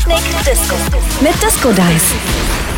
Sputnik Disco. Mit Disco Dice.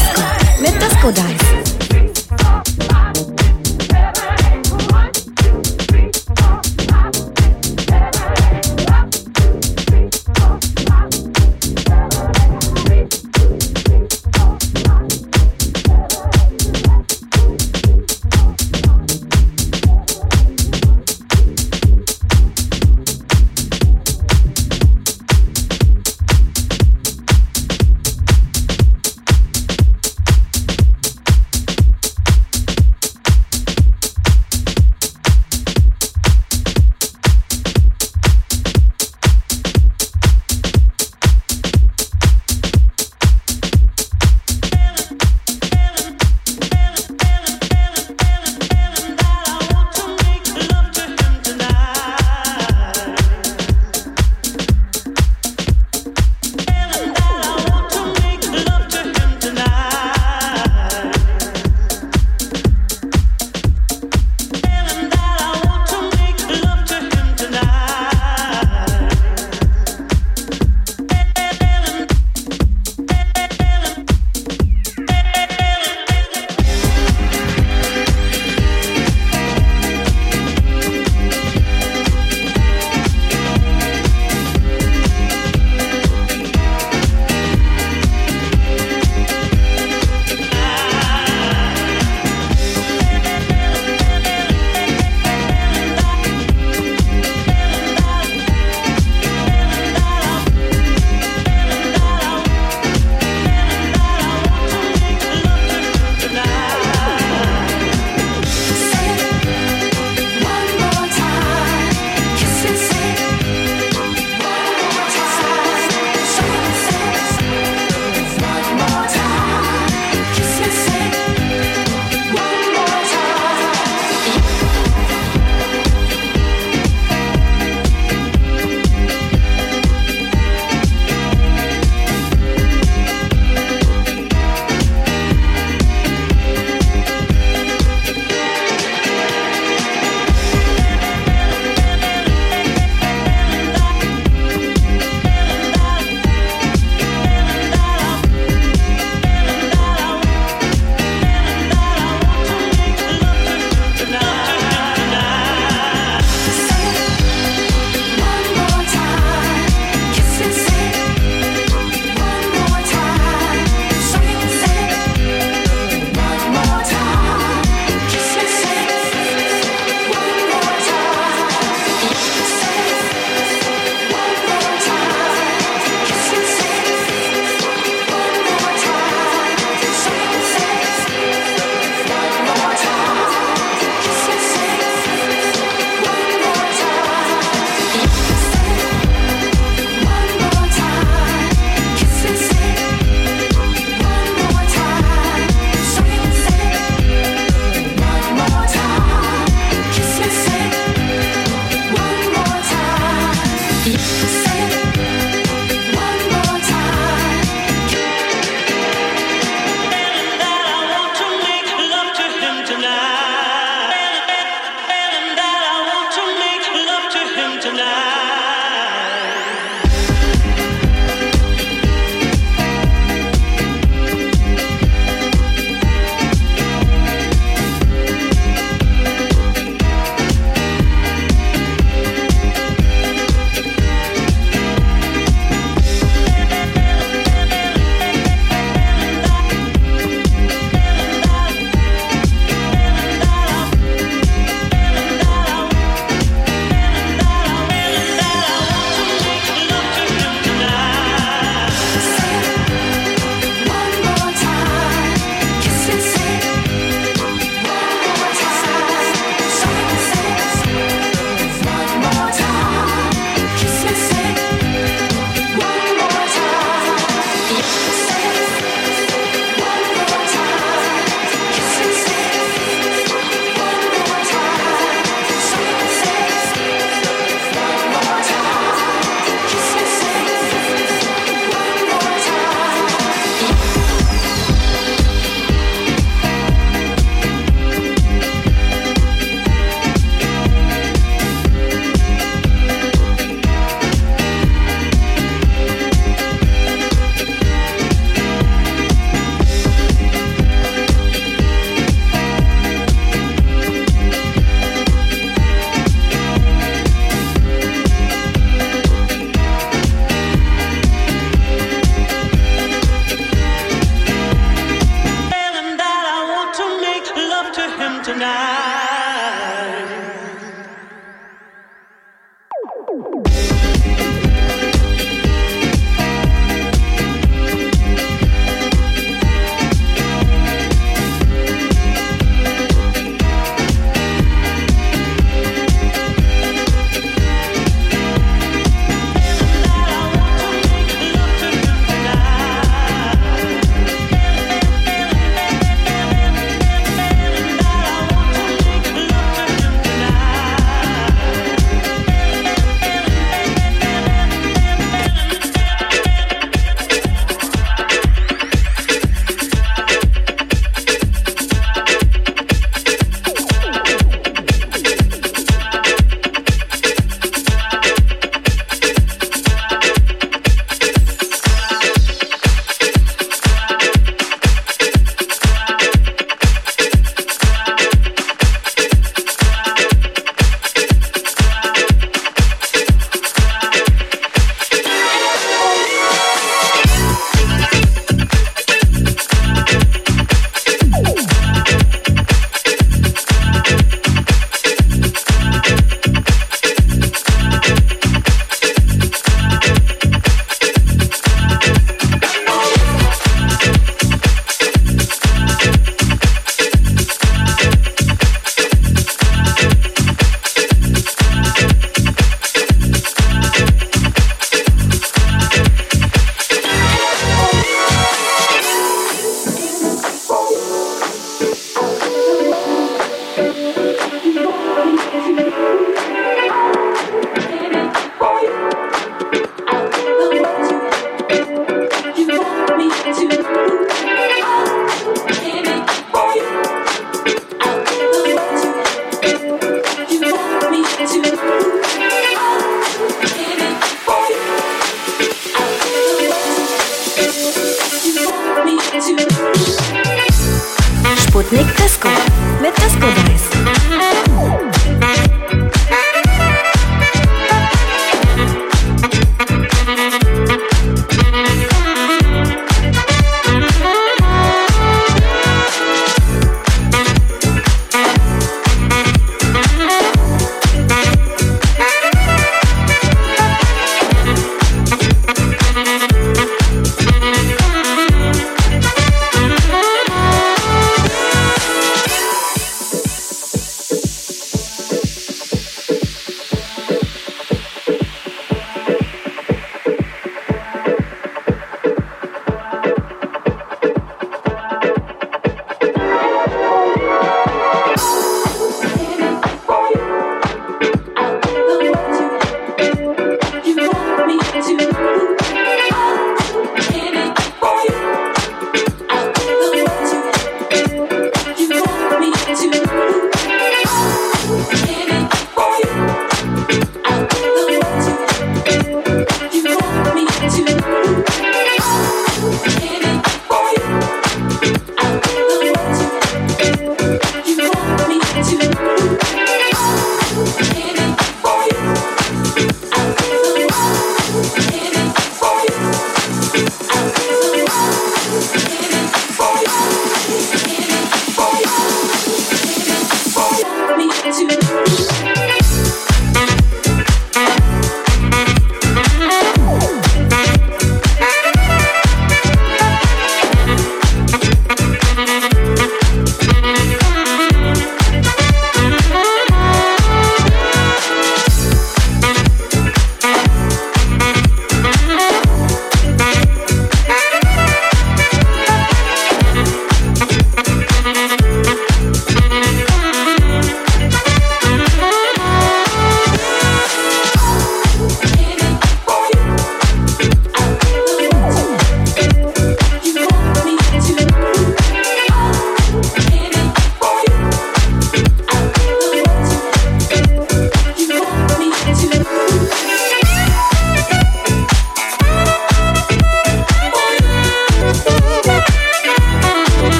Disco mit Disco Dice. Nick Disco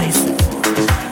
trás.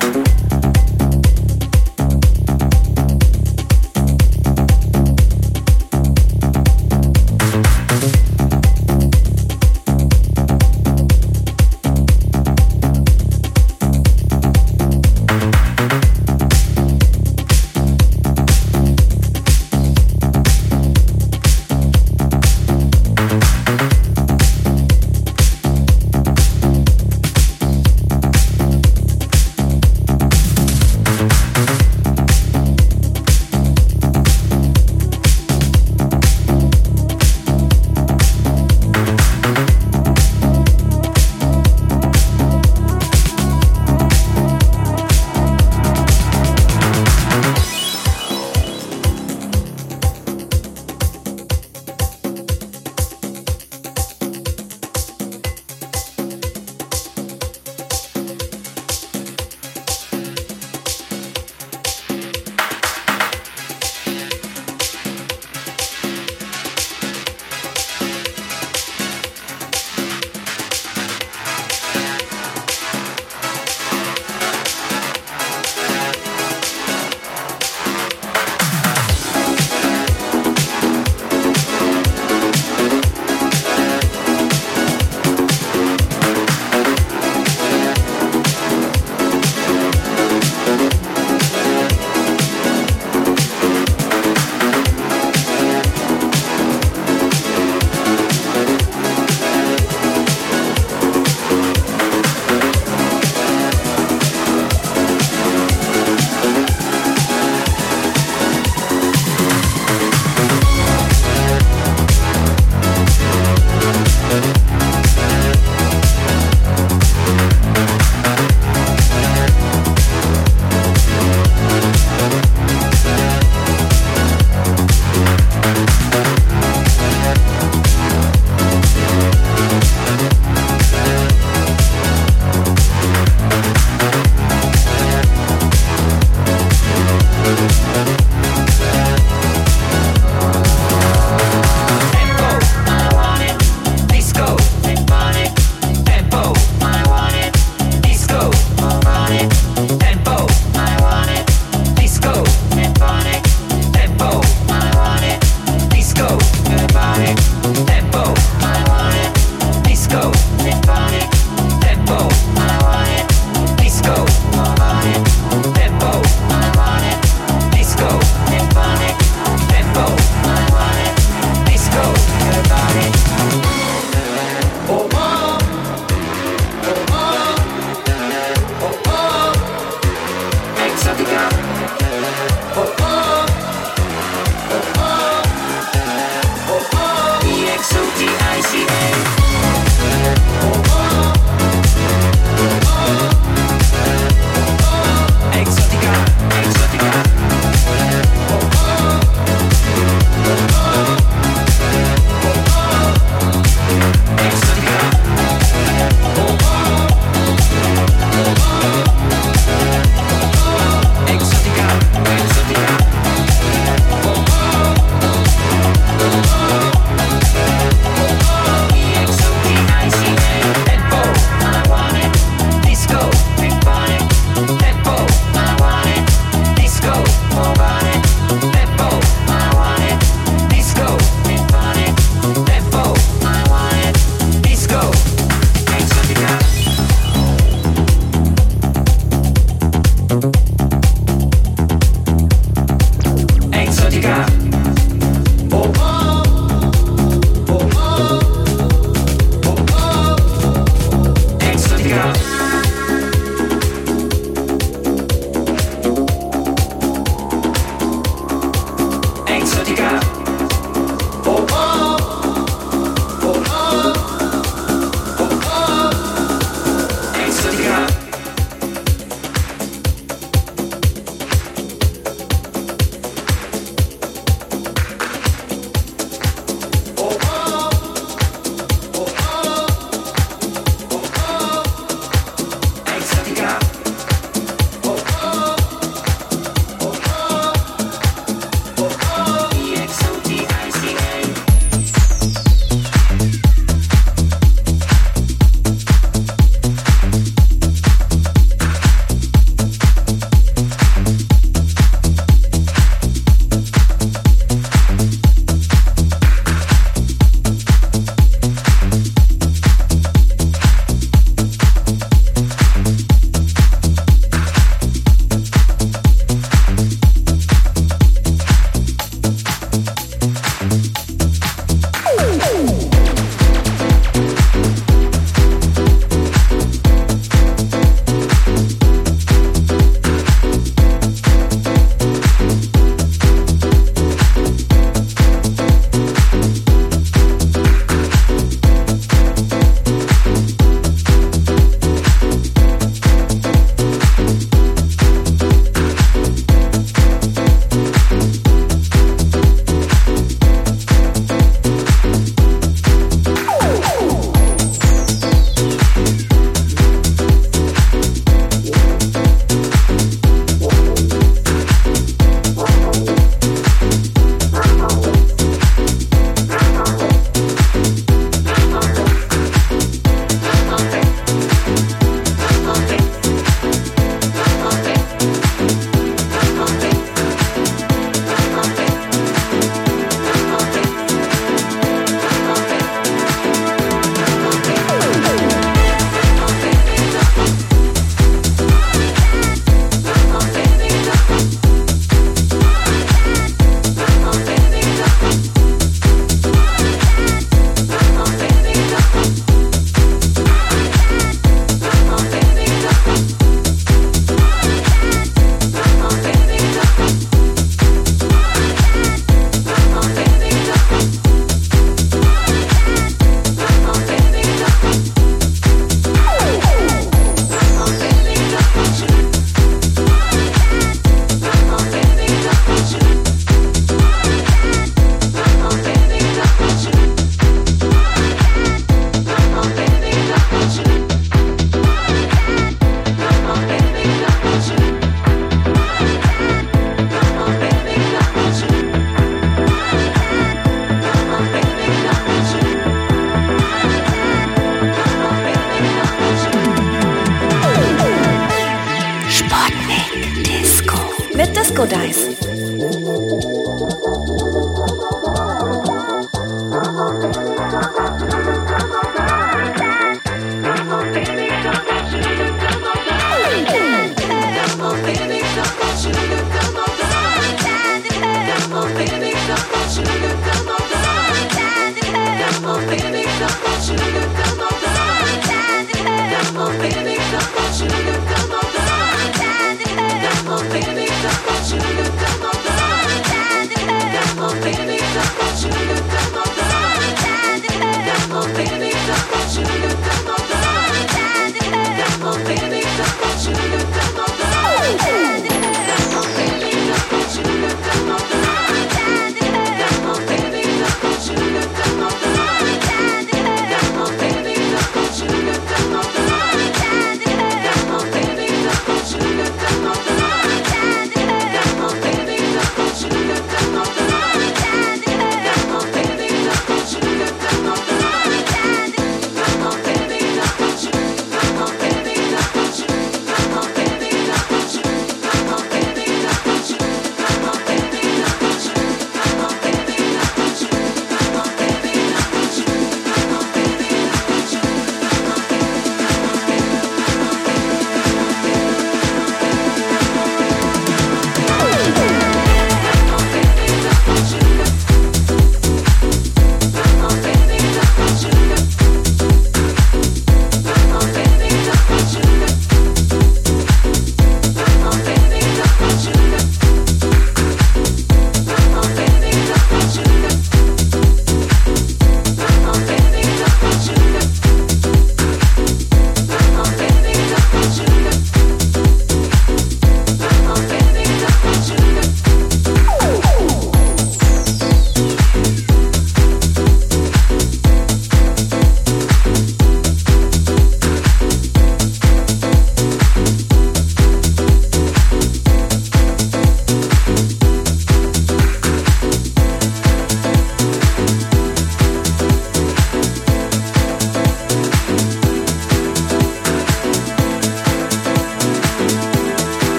mit Disco Dice.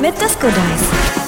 Mit Disco Dice.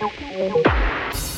Thank you.